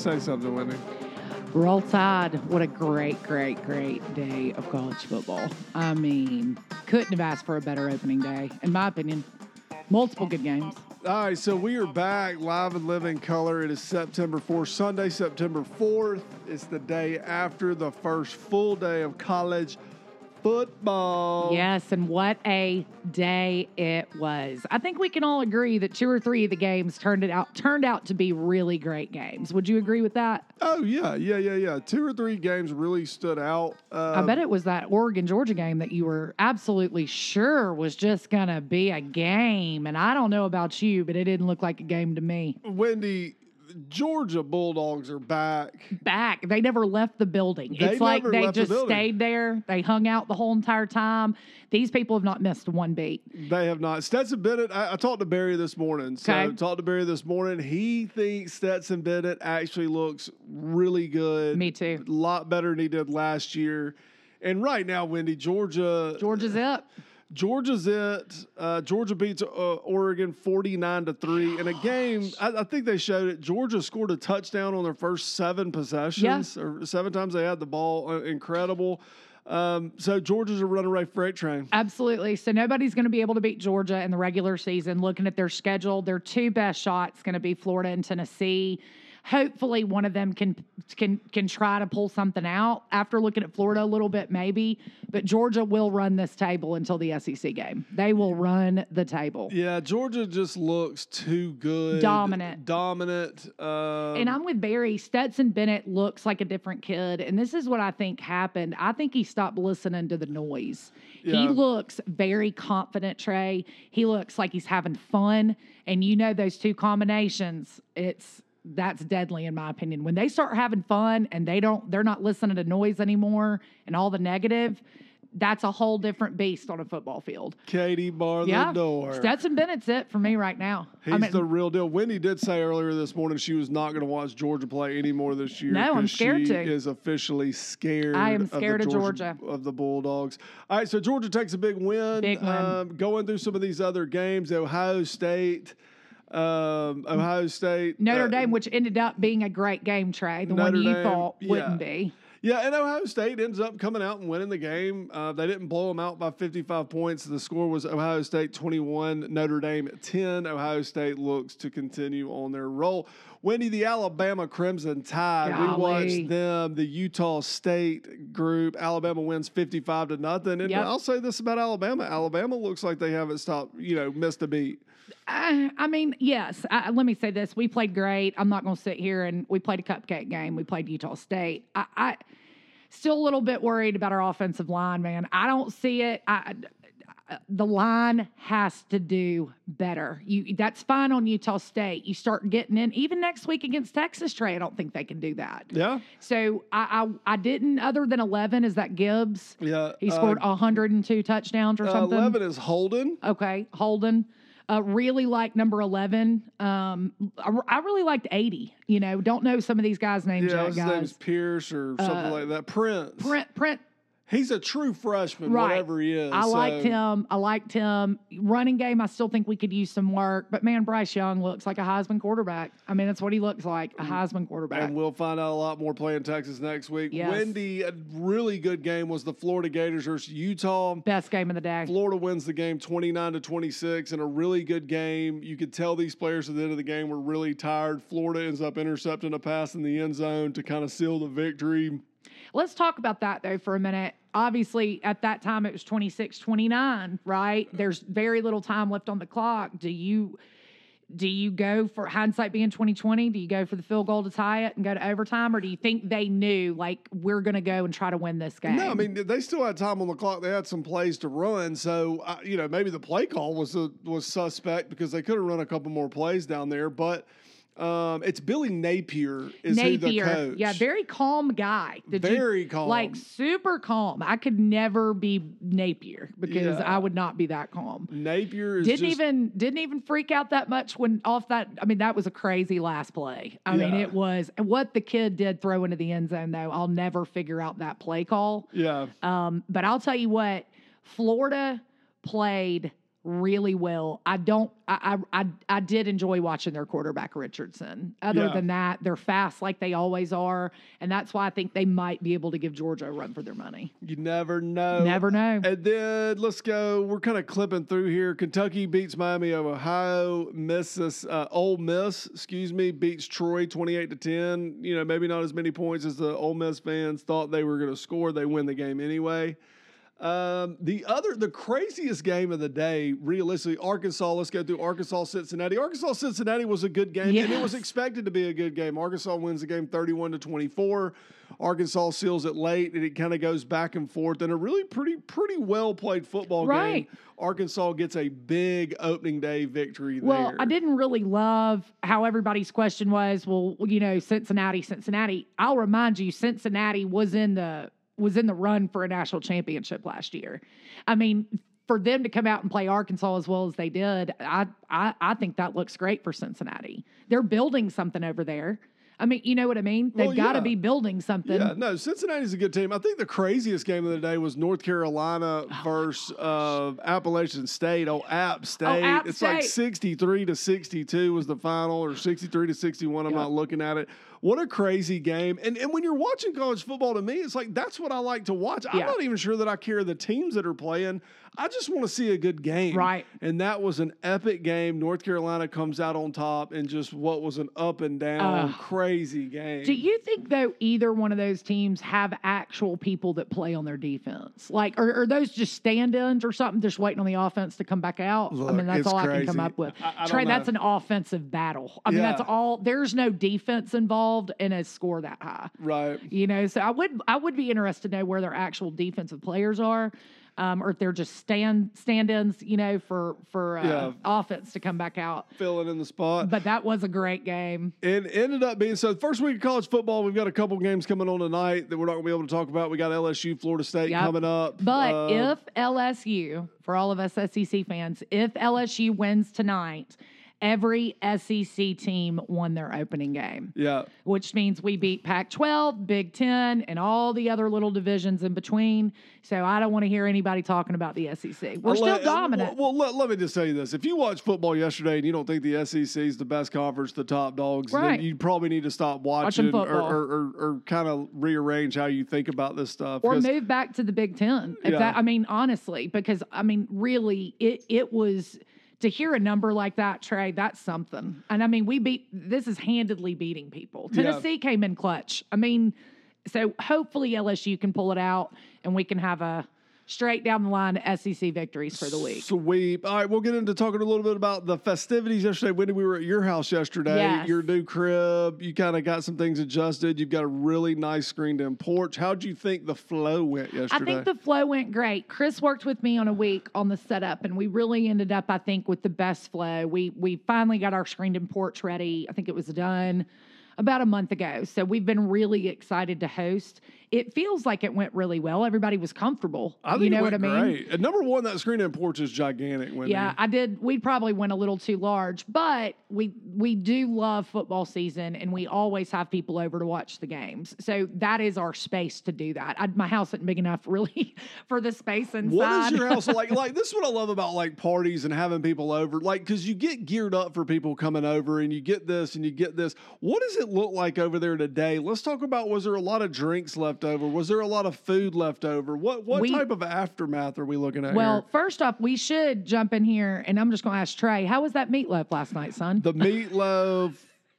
say something, Wendy. Roll Tide. What a great, great, great day of college football. I mean, couldn't have asked for a better opening day, in my opinion. Multiple good games. All right, so we are back live and live in color. It is September 4th, Sunday, September 4th. It's the day after the first full day of college football. Yes, and what a day it was. I think we can all agree that two or three of the games turned it out turned out to be really great games. Would you agree with that? Oh, yeah, yeah, yeah, yeah. Two or three games really stood out. Uh, I bet it was that Oregon Georgia game that you were absolutely sure was just going to be a game. And I don't know about you, but it didn't look like a game to me. Wendy, Georgia Bulldogs are back. Back. They never left the building. They it's like they left the just building. stayed there. They hung out the whole entire time. These people have not missed one beat. They have not. Stetson Bennett, I, I talked to Barry this morning. So Okay. talked to Barry this morning. He thinks Stetson Bennett actually looks really good. Me too. A lot better than he did last year. And right now, Wendy, Georgia, Georgia's up. Georgia's it. Uh, Georgia beats uh, Oregon 49 to 3 in a game. I, I think they showed it. Georgia scored a touchdown on their first seven possessions, or seven times they had the ball. Uh, incredible. Um, so Georgia's a runaway freight train. Absolutely. So nobody's going to be able to beat Georgia in the regular season. Looking at their schedule, their two best shots going to be Florida and Tennessee. Hopefully, one of them can can can try to pull something out. After looking at Florida a little bit, maybe, but Georgia will run this table until the SEC game. They will run the table. Yeah, Georgia just looks too good. Dominant. Dominant. Um, And I'm with Barry. Stetson Bennett looks like a different kid. And this is what I think happened. I think he stopped listening to the noise. He looks very confident, Trey. He looks like he's having fun. And you know those two combinations, it's that's deadly in my opinion. When they start having fun and they don't they're not listening to noise anymore and all the negative, that's a whole different beast on a football field. Katie bar yeah. the door. Stetson Bennett's it for me right now. He's I mean, the real deal. Wendy did say earlier this morning she was not going to watch Georgia play anymore this year. No, I'm scared she to. is officially scared. I am of the scared of Georgia. of the Bulldogs. All right, so Georgia takes a big win. Big win. Um, going through some of these other games, Ohio State. Um, Ohio State. Notre uh, Dame, which ended up being a great game, Trey, the one Notre you Dame, thought wouldn't be. Yeah, and Ohio State ends up coming out and winning the game. Uh, they didn't blow them out by 55 points. The score was Ohio State 21, Notre Dame 10. Ohio State looks to continue on their roll. Wendy, the Alabama Crimson Tide. We watched them, the Utah State group. Alabama wins 55 to nothing. And Yep. I'll say this about Alabama. Alabama looks like they haven't stopped, you know, missed a beat. I, I mean, yes. I, let me say this: we played great. I'm not going to sit here and we played a cupcake game. We played Utah State. I, I still a little bit worried about our offensive line, man. I don't see it. I, the line has to do better. You that's fine on Utah State. You start getting in even next week against Texas. Trey, I don't think they can do that. Yeah. So I, I I didn't other than 11 is that Gibbs. Yeah. He uh, scored 102 touchdowns or uh, something. 11 is Holden. Okay, Holden. Uh, really like number 11. Um, I, I really liked 80. You know, don't know some of these guys' names Yeah, yet, his name's. Pierce or something Uh, like that. Prince. Print, print. He's a true freshman, Right. whatever he is. I liked him. I liked him. Running game, I still think we could use some work. But man, Bryce Young looks like a Heisman quarterback. I mean, that's what he looks like a mm. Heisman quarterback. And we'll find out a lot more playing Texas next week. Yes. Wendy, a really good game was the Florida Gators versus Utah. Best game of the day. Florida wins the game 29 to 26 in a really good game. You could tell these players at the end of the game were really tired. Florida ends up intercepting a pass in the end zone to kind of seal the victory. Let's talk about that though for a minute. Obviously, at that time it was 26 29, right? There's very little time left on the clock. Do you do you go for hindsight being 2020? Do you go for the field goal to tie it and go to overtime or do you think they knew like we're going to go and try to win this game? No, I mean they still had time on the clock. They had some plays to run, so uh, you know maybe the play call was a, was suspect because they could have run a couple more plays down there. But um, it's Billy Napier is who the coach. Yeah, very calm guy. Did you- Very calm. Like super calm. I could never be Napier because Yeah. I would not be that calm. Napier is didn't just, even didn't even freak out that much when off that I mean that was a crazy last play. I mean it was what the kid did throw into the end zone though. I'll never figure out that play call. yeah. Um, but I'll tell you what, Florida played really well. I don't. I I I, did enjoy watching their quarterback Richardson. Other Yeah. than that, they're fast like they always are, and that's why I think they might be able to give Georgia a run for their money. You never know. Never know. And then let's go. We're kind of clipping through here. Kentucky beats Miami of Ohio. Misses uh, Ole Miss, excuse me, beats Troy twenty-eight to ten. You know, maybe not as many points as the Ole Miss fans thought they were going to score. They win the game anyway. Um, the other, the craziest game of the day, realistically, Arkansas. Let's go through Arkansas Cincinnati. Arkansas Cincinnati was a good game, and it was expected to be a good game. Arkansas wins the game 31 to 24. Arkansas seals it late, and it kind of goes back and forth. And a really pretty, pretty well played football Right. game. Arkansas gets a big opening day victory Well, there. I didn't really love how everybody's question was, well, you know, Cincinnati, Cincinnati. I'll remind you, Cincinnati was in the was in the run for a national championship last year. I mean, for them to come out and play Arkansas as well as they did, I I, I think that looks great for Cincinnati. They're building something over there. I mean, you know what I mean? They've Well, got to yeah. be building something. Yeah, no, Cincinnati's a good team. I think the craziest game of the day was North Carolina Oh versus uh, Appalachian State. Oh, App State. Oh, App it's like 63 to 62 was the final, or 63 to 61. I'm Yep. not looking at it. What a crazy game. And, and when you're watching college football, to me, it's like that's what I like to watch. I'm not even sure that I care the teams that are playing. I just want to see a good game. Right. And that was an epic game. North Carolina comes out on top and just what was an up and down Ugh. crazy game. Do you think though either one of those teams have actual people that play on their defense? Like, are, are those just stand-ins or something, just waiting on the offense to come back out? I mean, that's it's all I can come up with. I- I Trey, that's an offensive battle. I mean, that's all. There's no defense involved in a score that high. right. You know, so I would I would be interested to know where their actual defensive players are. Um, or if they're just stand stand-ins, you know, for for uh, Yeah. offense to come back out. Filling in the spot. But that was a great game. It ended up being so. First week of college football, we've got a couple games coming on tonight that we're not going to be able to talk about. We got LSU, Florida State Yep. coming up. But Uh, if LSU, for all of us SEC fans, if LSU wins tonight, every SEC team won their opening game, yeah, which means we beat Pac 12, Big 10, and all the other little divisions in between. So I don't want to hear anybody talking about the SEC. We're I'll still let- uh, dominant. Well, well, let, let me just tell you this: if you watched football yesterday and you don't think the SEC is the best conference, the top dogs, Right. then you probably need to stop Watching watching or, or, or, or kind of rearrange how you think about this stuff. Or move back to the Big Ten. Yeah. that, I mean, honestly, because I mean, really, it it was to hear a number like that, Trey. That's something. And I mean, we beat. This is handedly beating people. Yeah. Tennessee came in clutch. I mean, so hopefully LSU can pull it out, and we can have a straight down the line SEC victories for the week. Sweep. All right, we'll get into talking a little bit about the festivities yesterday. Wendy, we were at your house yesterday, Yes. your new crib. You kind of got some things adjusted. You've got a really nice screened in porch. How'd you think the flow went yesterday? I think the flow went great. Chris worked with me on a week on the setup, and we really ended up, I think, with the best flow. We we finally got our screened in porch ready. I think it was done about a month ago. So we've been really excited to host. It feels like it went really well. Everybody was comfortable. I think you know it went what I mean? great. And number one, that screened in porch is gigantic. Wendy. Yeah, I did. We probably went a little too large, but we we do love football season, and we always have people over to watch the games. So that is our space to do that. I, my house isn't big enough really for the space inside. What is your house like? Like this is what I love about like parties and having people over. Like because you get geared up for people coming over, and you get this and you get this. What does it look like over there today? Let's talk about. Was there a lot of drinks left over? Was there a lot of food left over? What what We- type of aftermath are we looking at? Well, here? first off, we should jump in here, and I'm just going to ask Trey, how was that meatloaf last night, son? the meatloaf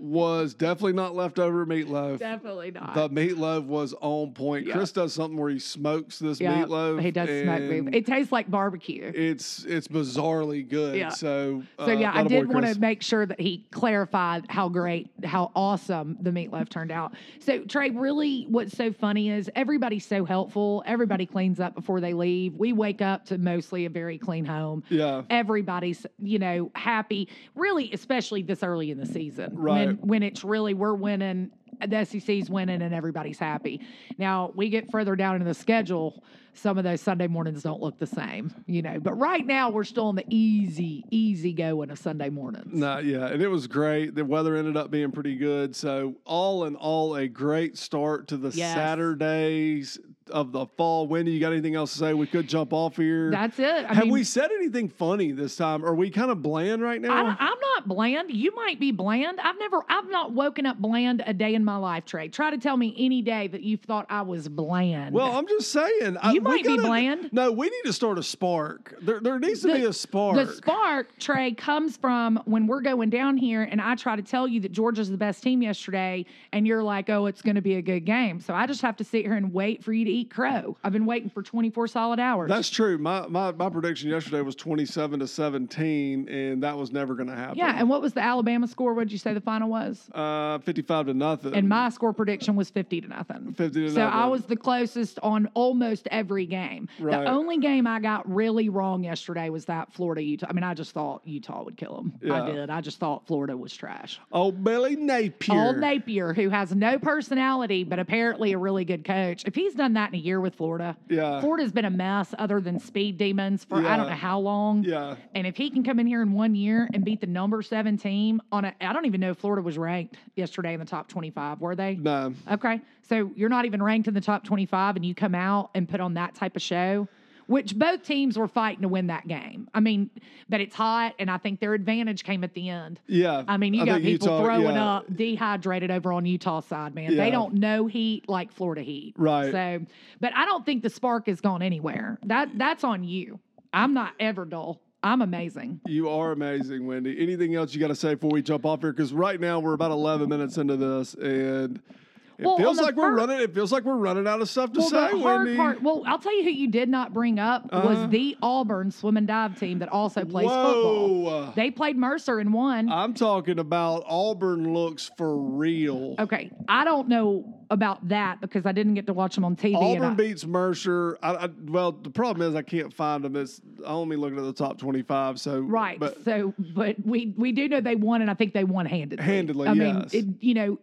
was definitely not leftover meatloaf. Definitely not. The meatloaf was on point. Chris does something where he smokes this yeah, meatloaf. he does smoke and meat. It tastes like barbecue. It's it's bizarrely good. Yeah. So So uh, yeah, I did want to make sure that he clarified how great, how awesome the meatloaf turned out. So Trey, really, what's so funny is everybody's so helpful. Everybody cleans up before they leave. We wake up to mostly a very clean home. Yeah. Everybody's, you know, happy. Really, especially this early in the season, when Right. when it's really we're winning. The SEC's winning and everybody's happy. Now we get further down into the schedule. Some of those Sunday mornings don't look the same, you know. But right now we're still in the easy, easy going of Sunday mornings. Nah, yeah, and it was great. The weather ended up being pretty good. So all in all, a great start to the Yes. Saturdays of the fall. Wendy, you got anything else to say? We could jump off here. That's it. I Have mean, we said anything funny this time? Are we kind of bland right now? I, I'm not bland. You might be bland. I've never, I've not woken up bland a day in my life, Trey. Try to tell me any day that you've thought I was bland. well, I'm just saying. I- You we might be gotta- bland. No, we need to start a spark. There, there needs to The- be a spark. The spark, Trey, comes from when we're going down here and I try to tell you that Georgia's the best team yesterday, and you're like, oh, it's going to be a good game. So I just have to sit here and wait for you to eat crow. I've been waiting for 24 solid hours. That's true. My, my my prediction yesterday was 27 to 17, and that was never going to happen. yeah. And what was the Alabama score? What did you say the final was? uh, 55 to nothing. And my score prediction was 50 to nothing. 50 to So I was the closest on almost every game. Right. The only game I got really wrong yesterday was that Florida Utah. I mean, I just thought Utah would kill them. Yeah. I did. I just thought Florida was trash. Oh, Billy Napier. Old Napier, who has no personality, but apparently a really good coach. If he's done that in a year with Florida, Yeah. Florida's been a mess other than speed demons for I don't know how long. Yeah. And if he can come in here in one year and beat the number seven team on a, I don't even know if Florida was ranked yesterday in the top 25, were they? No. Okay. So you're not even ranked in the top 25 and you come out and put on that type of show, which both teams were fighting to win that game. I mean, but it's hot and I think their advantage came at the end. Yeah. I mean, you got people Utah- throwing yeah. up dehydrated over on Utah side, man. Yeah. They don't know heat like Florida heat. Right. So, but I don't think the spark has gone anywhere. That that's on you. I'm not ever dull. I'm amazing. You are amazing, Wendy. Anything else you got to say before we jump off here? Because right now we're about 11 minutes into this, and it Well, feels like we're running. It feels like we're running out of stuff to Well, say, the hard Wendy. part. Well, I'll tell you who you did not bring up Uh-huh. was the Auburn swim and dive team that also plays football. They played Mercer and won. I'm talking about Auburn looks for real. okay, I don't know about that because I didn't get to watch them on TV. and Auburn I- beats Mercer. I, I, well, the problem is I can't find them. It's I only looking at the top 25. So Right. but so, but we we do know they won, and I think they won handedly. Handedly, I mean, it, you know,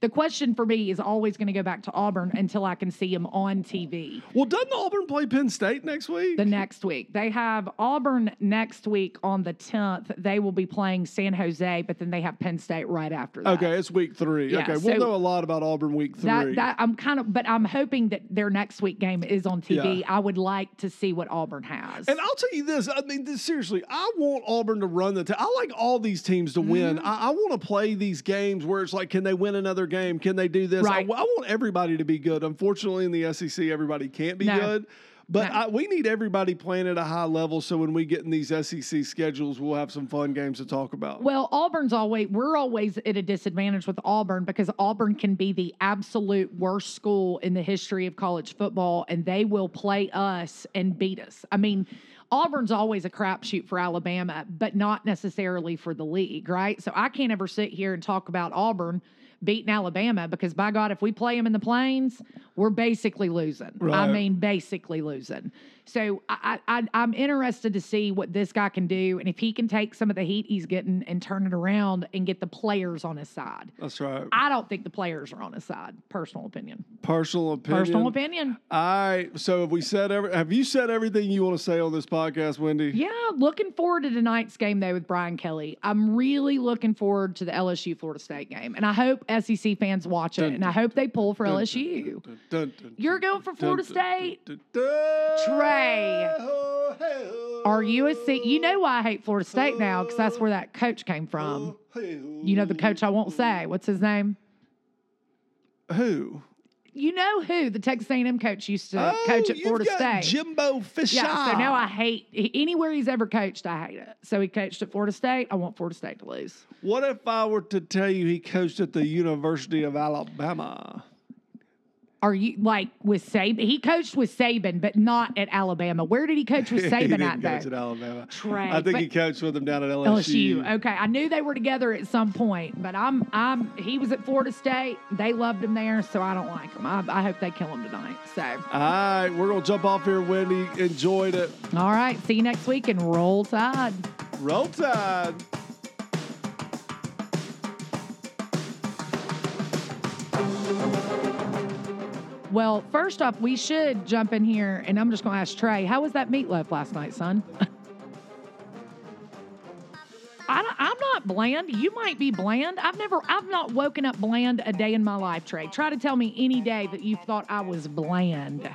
the question for me is always going to go back to Auburn until I can see them on TV. well, doesn't Auburn play Penn State next week? The next week they have Auburn next week on the tenth. They will be playing San Jose, but then they have Penn State right after that. okay, it's week three. Yeah, okay, so- we'll know a lot about Auburn week three. That, that I'm kind of, but I'm hoping that their next week game is on TV. Yeah. I would like to see what Auburn has. And I'll tell you this. I mean, this, seriously, I want Auburn to run the. T- I like all these teams to Mm-hmm. win. I, I want to play these games where it's like, can they win another game? Can they do this? I, Right. I want everybody to be good. Unfortunately, in the SEC, everybody can't be No. good. But No. I, we need everybody playing at a high level, so when we get in these SEC schedules, we'll have some fun games to talk about. Well, Auburn's always we're always at a disadvantage with Auburn because Auburn can be the absolute worst school in the history of college football, and they will play us and beat us. I mean, Auburn's always a crapshoot for Alabama, but not necessarily for the league, right? So I can't ever sit here and talk about Auburn beating Alabama because by God, if we play them in the plains, we're basically losing. I mean, basically losing. So I, I, I'm interested to see what this guy can do, and if he can take some of the heat he's getting and turn it around and get the players on his side. That's right. I don't think the players are on his side. Personal opinion. Personal opinion. Personal opinion. All right. So have we said every? Have you said everything you want to say on this podcast, Wendy? Yeah, looking forward to tonight's game though with Brian Kelly. I'm really looking forward to the LSU Florida State game, and I hope SEC fans watch it, Dun, and I hope they pull for LSU. Dun, dun, dun, You're going for Florida State? dun, dun. Are you a C? You know why I hate Florida State now because that's where that coach came from. You know the coach I won't say. What's his name? Who? You know who the Texas A&M coach used to Oh, coach at Florida State. Jimbo Fisher. yeah, so now I hate anywhere he's ever coached. I hate it. So he coached at Florida State. I want Florida State to lose. What if I were to tell you he coached at the University of Alabama? Are you like with Saban? He coached with Saban, but not at Alabama. Where did he coach with Saban he didn't at coach though? at Alabama. Trey, I think he coached with them down at LSU. LSU. Okay, I knew they were together at some point, but I'm I'm he was at Florida State. They loved him there, so I don't like him. I, I hope they kill him tonight. So, All right, we're gonna jump off here, Wendy. Enjoyed it. all right, see you next week and roll tide. Roll Tide. Well, first off, we should jump in here, and I'm just going to ask Trey, how was that meatloaf last night, son? I, am not bland. You might be bland. I've never, I've not woken up bland a day in my life, Trey. Try to tell me any day that you thought I was bland.